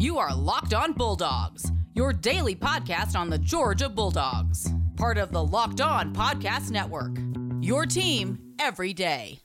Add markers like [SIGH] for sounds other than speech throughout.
You are Locked On Bulldogs, your daily podcast on the Georgia Bulldogs, part of the Locked On Podcast Network. Your team every day.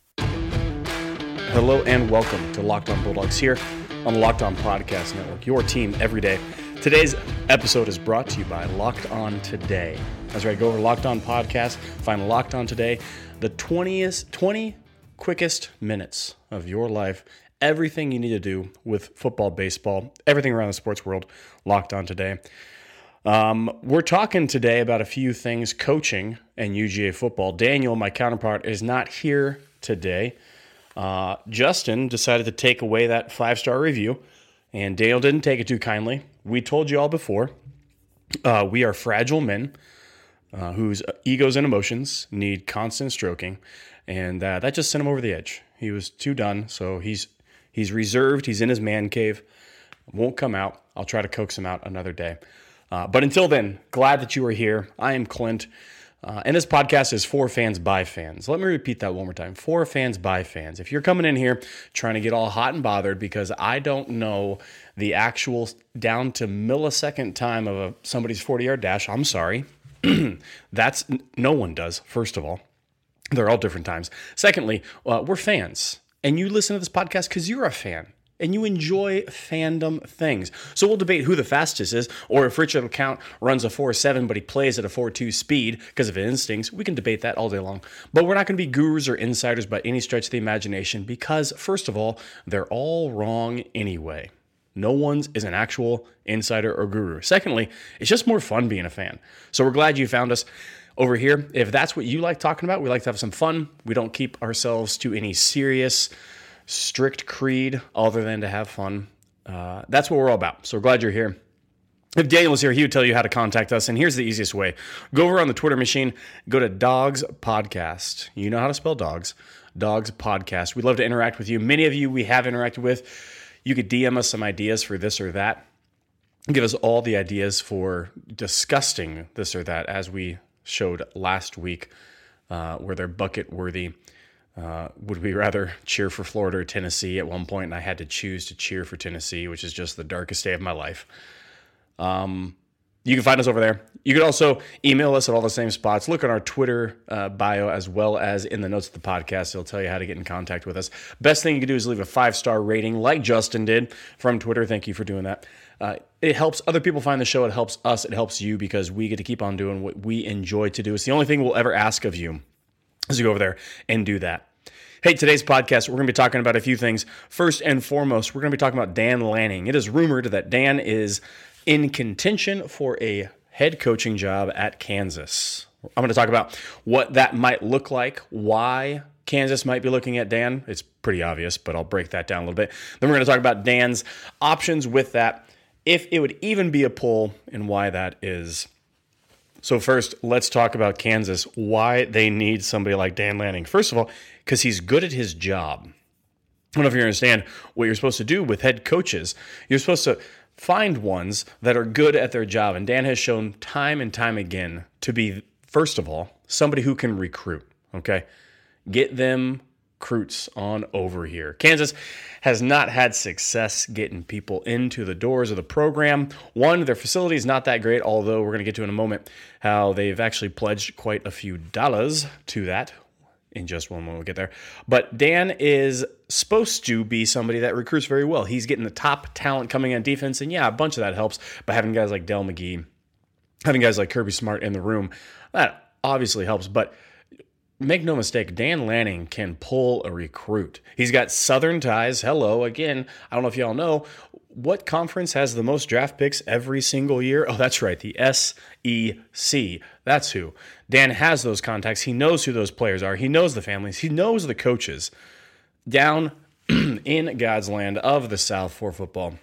Hello and welcome to Locked On Bulldogs here on the Locked On Podcast Network, your team every day. Today's episode is brought to you by Locked On Today. That's right, go over Locked On Podcast, find Locked On Today, the 20th, 20 quickest minutes of your life everything you need to do with football, baseball, everything around the sports world locked on today. Um, we're talking today about a few things coaching and UGA football. Daniel, my counterpart, is not here today. Uh, Justin decided to take away that five star review, and Daniel didn't take it too kindly. We told you all before uh, we are fragile men uh, whose egos and emotions need constant stroking, and uh, that just sent him over the edge. He was too done, so he's He's reserved. He's in his man cave. Won't come out. I'll try to coax him out another day. Uh, but until then, glad that you are here. I am Clint. Uh, and this podcast is for fans by fans. Let me repeat that one more time. For fans by fans. If you're coming in here trying to get all hot and bothered because I don't know the actual down to millisecond time of a, somebody's 40 yard dash, I'm sorry. [CLEARS THROAT] That's no one does, first of all. They're all different times. Secondly, uh, we're fans and you listen to this podcast because you're a fan and you enjoy fandom things. So we'll debate who the fastest is, or if Richard LeCounte runs a 4.7 but he plays at a 4.2 speed because of his instincts, we can debate that all day long. But we're not going to be gurus or insiders by any stretch of the imagination because, first of all, they're all wrong anyway. No one's is an actual insider or guru. Secondly, it's just more fun being a fan. So we're glad you found us over here. If that's what you like talking about, we like to have some fun. We don't keep ourselves to any serious, strict creed other than to have fun. Uh, that's what we're all about. So we're glad you're here. If Daniel was here, he would tell you how to contact us. And here's the easiest way go over on the Twitter machine, go to Dogs Podcast. You know how to spell dogs. Dogs Podcast. We'd love to interact with you. Many of you we have interacted with. You could DM us some ideas for this or that. Give us all the ideas for disgusting this or that as we showed last week, uh, where they're bucket worthy. Uh, would we rather cheer for Florida or Tennessee at one point? And I had to choose to cheer for Tennessee, which is just the darkest day of my life. Um, you can find us over there. You can also email us at all the same spots. Look on our Twitter uh, bio as well as in the notes of the podcast. It'll tell you how to get in contact with us. Best thing you can do is leave a five star rating, like Justin did from Twitter. Thank you for doing that. Uh, it helps other people find the show. It helps us. It helps you because we get to keep on doing what we enjoy to do. It's the only thing we'll ever ask of you is to go over there and do that. Hey, today's podcast, we're going to be talking about a few things. First and foremost, we're going to be talking about Dan Lanning. It is rumored that Dan is in contention for a head coaching job at Kansas. I'm going to talk about what that might look like, why Kansas might be looking at Dan. It's pretty obvious, but I'll break that down a little bit. Then we're going to talk about Dan's options with that if it would even be a pull and why that is. So, first, let's talk about Kansas, why they need somebody like Dan Lanning. First of all, because he's good at his job. I don't know if you understand what you're supposed to do with head coaches. You're supposed to find ones that are good at their job. And Dan has shown time and time again to be, first of all, somebody who can recruit. Okay. Get them recruits on over here. Kansas has not had success getting people into the doors of the program. One, their facility is not that great, although we're going to get to in a moment how they've actually pledged quite a few dollars to that in just one moment we'll get there. But Dan is supposed to be somebody that recruits very well. He's getting the top talent coming on defense, and yeah, a bunch of that helps by having guys like Dell McGee, having guys like Kirby Smart in the room. That obviously helps, but make no mistake, Dan Lanning can pull a recruit. He's got Southern ties. Hello, again. I don't know if y'all know what conference has the most draft picks every single year. Oh, that's right, the SEC. That's who. Dan has those contacts. He knows who those players are. He knows the families. He knows the coaches down [CLEARS THROAT] in God's land of the South for football.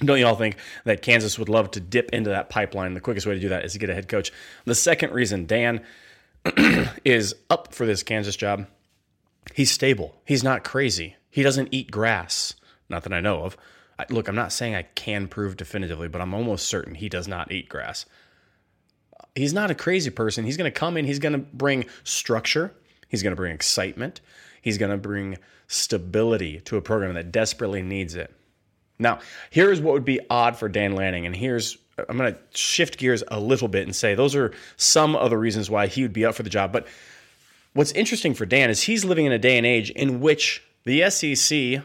Don't you all think that Kansas would love to dip into that pipeline? The quickest way to do that is to get a head coach. The second reason Dan [CLEARS THROAT] is up for this Kansas job. He's stable. He's not crazy. He doesn't eat grass. Not that I know of. I, look, I'm not saying I can prove definitively, but I'm almost certain he does not eat grass. He's not a crazy person. He's going to come in, he's going to bring structure, he's going to bring excitement, he's going to bring stability to a program that desperately needs it. Now, here's what would be odd for Dan Lanning, and here's I'm going to shift gears a little bit and say those are some of the reasons why he would be up for the job. But what's interesting for Dan is he's living in a day and age in which the SEC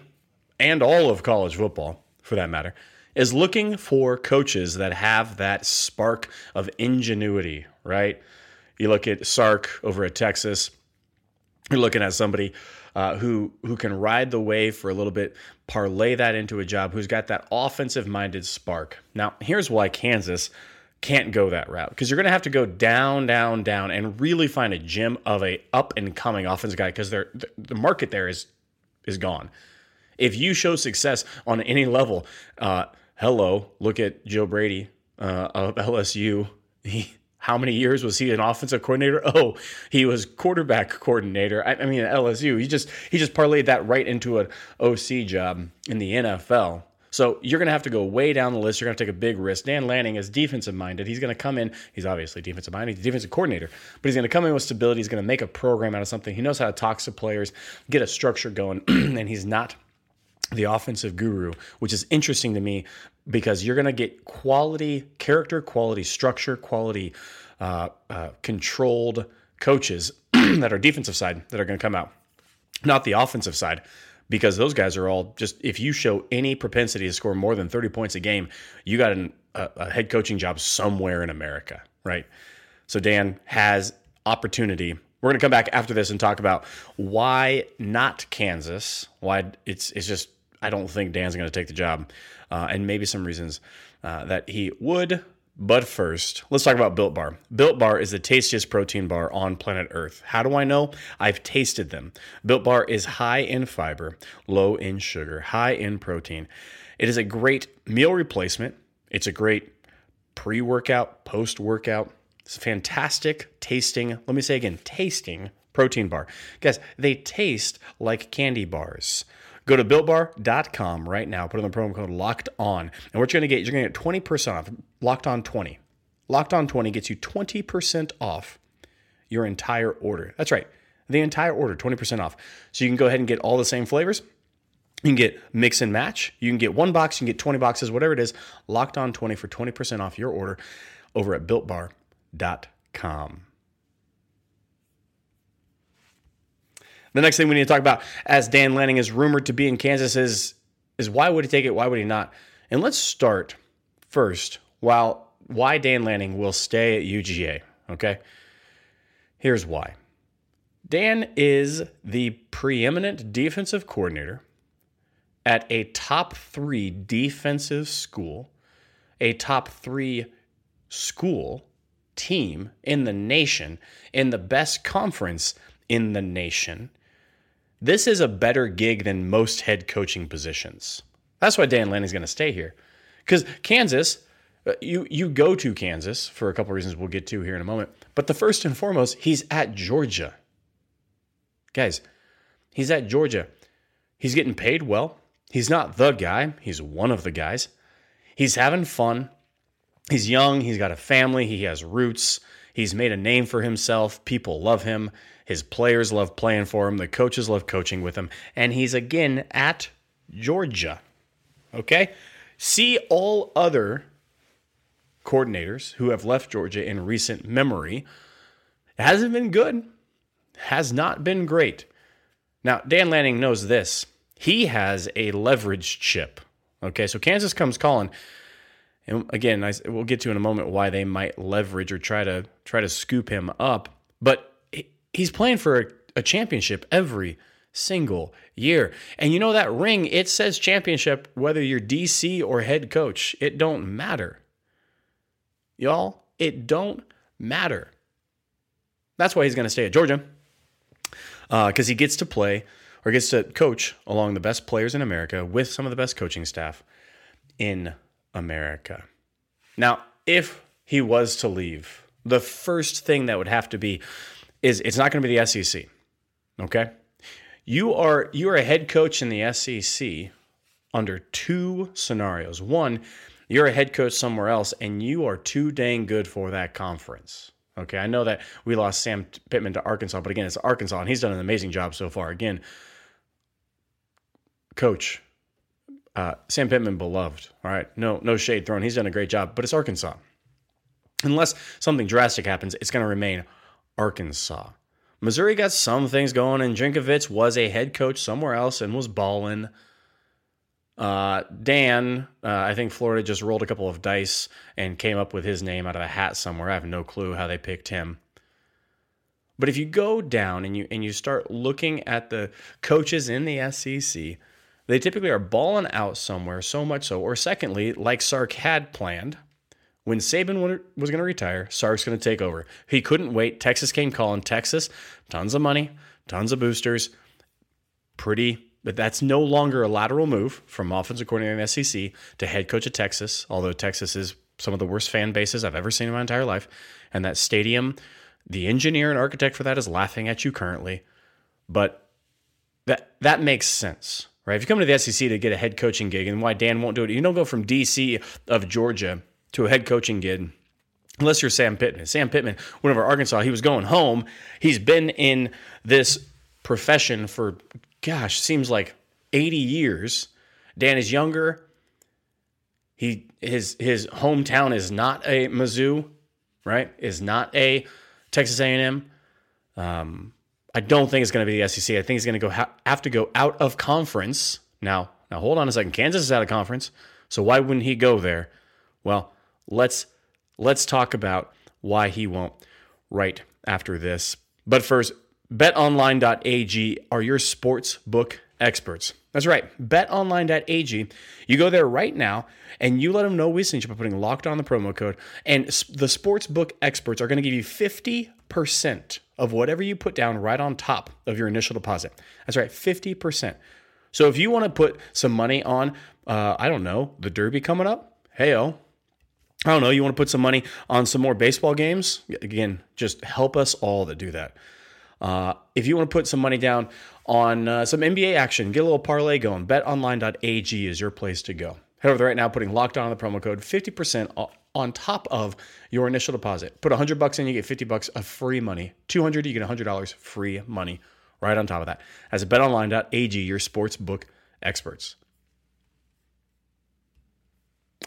and all of college football, for that matter, is looking for coaches that have that spark of ingenuity, right? You look at Sark over at Texas, you're looking at somebody uh, who who can ride the wave for a little bit, parlay that into a job, who's got that offensive minded spark. Now, here's why Kansas can't go that route because you're going to have to go down, down, down, and really find a gem of a up and coming offensive guy because the, the market there is is gone. If you show success on any level, uh, hello, look at Joe Brady uh, of LSU. [LAUGHS] He how many years was he an offensive coordinator? [LAUGHS] Oh, he was quarterback coordinator. I, I mean, at LSU, he just he just parlayed that right into an OC job in the NFL. So you're going to have to go way down the list. You're going to take a big risk. Dan Lanning is defensive minded. He's going to come in. He's obviously defensive minded. He's defensive coordinator, but he's going to come in with stability. He's going to make a program out of something. He knows how to talk to players, get a structure going, [CLEARS THROAT] and he's not the offensive guru, which is interesting to me because you're going to get quality character, quality structure, quality uh, uh, controlled coaches [CLEARS THROAT] that are defensive side that are going to come out, not the offensive side. Because those guys are all just, if you show any propensity to score more than 30 points a game, you got an, a, a head coaching job somewhere in America, right? So Dan has opportunity we're going to come back after this and talk about why not Kansas. Why it's it's just I don't think Dan's going to take the job, uh, and maybe some reasons uh, that he would. But first, let's talk about Built Bar. Built Bar is the tastiest protein bar on planet Earth. How do I know? I've tasted them. Built Bar is high in fiber, low in sugar, high in protein. It is a great meal replacement. It's a great pre workout, post workout. It's a fantastic tasting, let me say again, tasting protein bar. Guys, they taste like candy bars. Go to builtbar.com right now, put in the promo code locked on. And what you're going to get, you're going to get 20% off. Locked on 20. Locked on 20 gets you 20% off your entire order. That's right. The entire order, 20% off. So you can go ahead and get all the same flavors. You can get mix and match. You can get one box, you can get 20 boxes, whatever it is. Locked on 20 for 20% off your order over at builtbar.com. The next thing we need to talk about, as Dan Lanning is rumored to be in Kansas, is is why would he take it? Why would he not? And let's start first. While why Dan Lanning will stay at UGA. Okay, here's why. Dan is the preeminent defensive coordinator at a top three defensive school, a top three school team in the nation, in the best conference in the nation. This is a better gig than most head coaching positions. That's why Dan Lanning's going to stay here. Because Kansas, uh, you you go to Kansas for a couple of reasons we'll get to here in a moment. But the first and foremost, he's at Georgia. Guys, he's at Georgia. He's getting paid well. He's not the guy, he's one of the guys. He's having fun. He's young, he's got a family, he has roots. He's made a name for himself. People love him. His players love playing for him. The coaches love coaching with him. And he's again at Georgia. Okay? See all other coordinators who have left Georgia in recent memory. It hasn't been good, has not been great. Now, Dan Lanning knows this. He has a leverage chip. Okay, so Kansas comes calling. And again, I, we'll get to in a moment why they might leverage or try to try to scoop him up. But he's playing for a, a championship every single year. And you know that ring, it says championship whether you're DC or head coach. It don't matter. Y'all, it don't matter. That's why he's going to stay at Georgia. Because uh, he gets to play or gets to coach along the best players in America with some of the best coaching staff in America. Now, if he was to leave, the first thing that would have to be is it's not going to be the SEC. Okay? You are you are a head coach in the SEC under two scenarios. One, you're a head coach somewhere else and you are too dang good for that conference. Okay, I know that we lost Sam Pittman to Arkansas, but again, it's Arkansas and he's done an amazing job so far. Again, coach, uh, Sam Pittman beloved. All right, no no shade thrown. He's done a great job, but it's Arkansas. Unless something drastic happens, it's going to remain Arkansas. Missouri got some things going, and Drinkwitz was a head coach somewhere else and was balling. Uh, Dan, uh, I think Florida just rolled a couple of dice and came up with his name out of a hat somewhere. I have no clue how they picked him. But if you go down and you and you start looking at the coaches in the SEC, they typically are balling out somewhere, so much so. Or secondly, like Sark had planned, when Saban was going to retire, Sark's going to take over. He couldn't wait. Texas came calling. Texas, tons of money, tons of boosters, pretty. But that's no longer a lateral move from offensive coordinator in SEC to head coach of Texas, although Texas is some of the worst fan bases I've ever seen in my entire life. And that stadium, the engineer and architect for that is laughing at you currently. But that that makes sense, right? If you come to the SEC to get a head coaching gig and why Dan won't do it, you don't go from DC of Georgia to a head coaching gig unless you're Sam Pittman. Sam Pittman, whenever Arkansas, he was going home. He's been in this profession for, gosh, seems like 80 years. Dan is younger. He his his hometown is not a Mizzou, right? Is not a Texas A&M. Um, I don't think it's going to be the SEC. I think he's going to go ha- have to go out of conference now. Now hold on a second. Kansas is out of conference, so why wouldn't he go there? Well, let's let's talk about why he won't right after this. But first, betonline.ag are your sports book experts. That's right. BetOnline.ag. You go there right now and you let them know we sent you by putting locked on the promo code. And the sports book experts are going to give you 50% of whatever you put down right on top of your initial deposit. That's right, 50%. So if you want to put some money on, uh, I don't know, the Derby coming up, hey, I don't know, you want to put some money on some more baseball games? Again, just help us all that do that. Uh, if you want to put some money down on uh, some NBA action, get a little parlay going, betonline.ag is your place to go. Head over there right now, putting locked on the promo code, 50% on top of your initial deposit. Put 100 bucks in, you get 50 bucks of free money. 200, you get $100 free money right on top of that. As a betonline.ag, your sports book experts.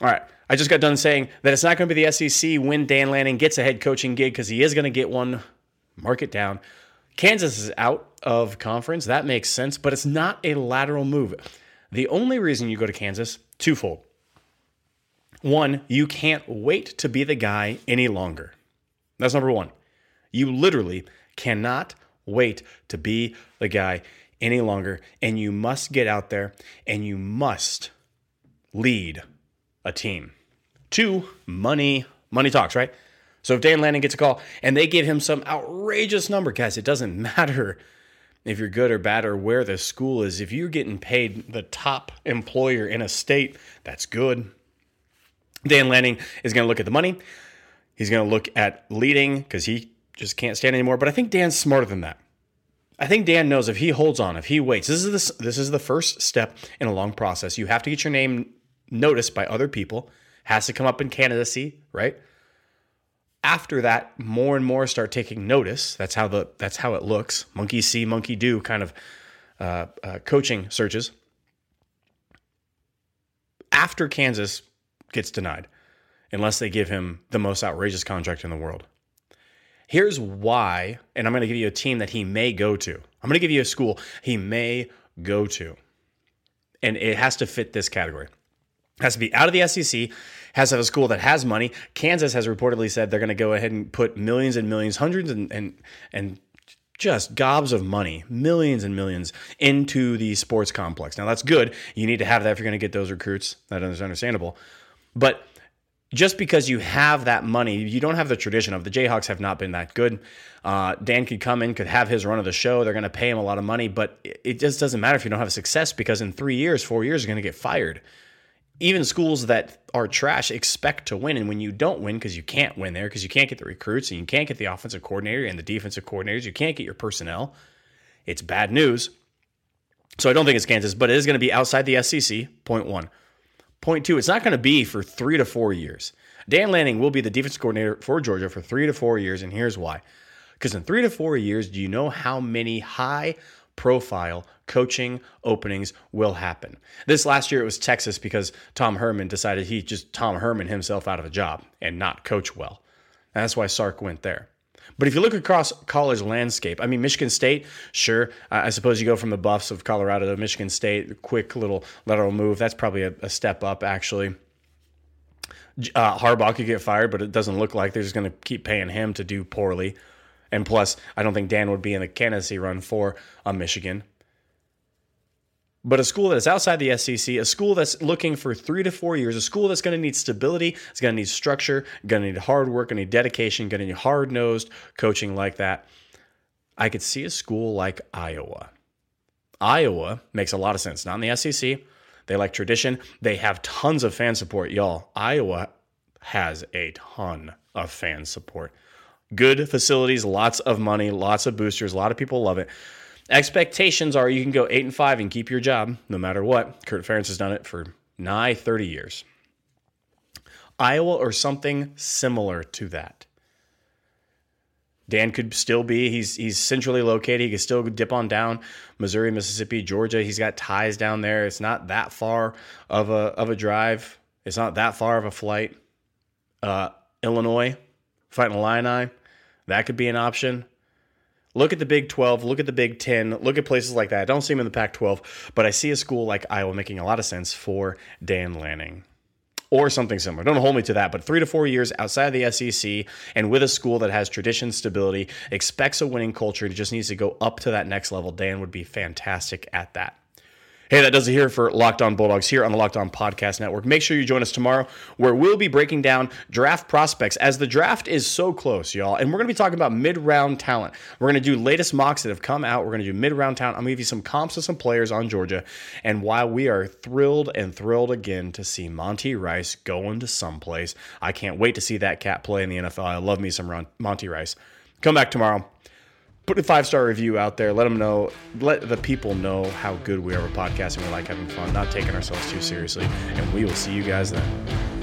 All right. I just got done saying that it's not going to be the SEC when Dan Lanning gets a head coaching gig because he is going to get one. Mark it down. Kansas is out of conference. That makes sense, but it's not a lateral move. The only reason you go to Kansas, twofold. One, you can't wait to be the guy any longer. That's number one. You literally cannot wait to be the guy any longer. And you must get out there and you must lead a team. Two, money. Money talks, right? So if Dan Lanning gets a call and they give him some outrageous number, guys, it doesn't [LAUGHS] matter if you're good or bad or where the school is. If you're getting paid the top employer in a state, that's good. Dan Lanning is going to look at the money. He's going to look at leading because he just can't stand anymore. But I think Dan's smarter than that. I think Dan knows if he holds on, if he waits, this is the, this is the first step in a long process. You have to get your name noticed by other people. Has to come up in candidacy, right? After that, more and more start taking notice. That's how the that's how it looks. Monkey see, monkey do kind of uh, uh, coaching searches. After Kansas gets denied, unless they give him the most outrageous contract in the world. Here's why, and I'm going to give you a team that he may go to. I'm going to give you a school he may go to. And it has to fit this category has to be out of the SEC, has to have a school that has money. Kansas has reportedly said they're going to go ahead and put millions and millions, hundreds and and and just gobs of money, millions and millions into the sports complex. Now that's good. You need to have that if you're going to get those recruits. That is understandable. But just because you have that money, you don't have the tradition of the Jayhawks have not been that good. Uh, Dan could come in, could have his run of the show. They're going to pay him a lot of money, but it just doesn't matter if you don't have success because in three years, four years, you're going to get fired even schools that are trash expect to win. And when you don't win, because you can't win there, because you can't get the recruits and you can't get the offensive coordinator and the defensive coordinators, you can't get your personnel, it's bad news. So I don't think it's Kansas, but it is going to be outside the SEC. Point one. Point two, it's not going to be for three to four years. Dan Lanning will be the defensive coordinator for Georgia for three to four years, and here's why. Because in three to four years, do you know how many high profile coaching openings will happen. This last year it was Texas because Tom Herman decided he just Tom Herman himself out of a job and not coach well. And that's why Sark went there. But if you look across college landscape, I mean, Michigan State, sure. I suppose you go from the Buffs of Colorado to Michigan State, quick little lateral move. That's probably a, a step up, actually. Uh, Harbaugh could get fired, but it doesn't look like they're just going to keep paying him to do poorly. And plus, I don't think Dan would be in the candidacy run for a Michigan. But a school that's outside the SEC, a school that's looking for three to four years, a school that's going to need stability, it's going to need structure, going to need hard work, going to need dedication, going to need hard nosed coaching like that. I could see a school like Iowa. Iowa makes a lot of sense. Not in the SEC. They like tradition. They have tons of fan support, y'all. Iowa has a ton of fan support. Good facilities, lots of money, lots of boosters. A lot of people love it. Expectations are you can go eight and five and keep your job no matter what. Kirk Ferentz has done it for nigh 30 years. Iowa or something similar to that. Dan could still be. He's he's centrally located. He could still dip on down Missouri, Mississippi, Georgia. He's got ties down there. It's not that far of a of a drive. It's not that far of a flight. Uh, Illinois, fighting Illini, that could be an option. Look at the Big 12, look at the Big 10, look at places like that. I don't see them in the Pac 12, but I see a school like Iowa making a lot of sense for Dan Lanning or something similar. Don't hold me to that, but three to four years outside of the SEC and with a school that has tradition, stability, expects a winning culture, and just needs to go up to that next level, Dan would be fantastic at that. Hey, that does it here for Locked On Bulldogs here on the Locked On Podcast Network. Make sure you join us tomorrow where we'll be breaking down draft prospects as the draft is so close, y'all. And we're going to be talking about mid round talent. We're going to do latest mocks that have come out. We're going to do mid round talent. I'm going to give you some comps of some players on Georgia. And while we are thrilled and thrilled again to see Monty Rice going to someplace, I can't wait to see that cat play in the NFL. I love me some Monty Rice. Come back tomorrow put a five star review out there. Let them know, let the people know how good we are with podcasting. We like having fun, not taking ourselves too seriously. And we will see you guys then.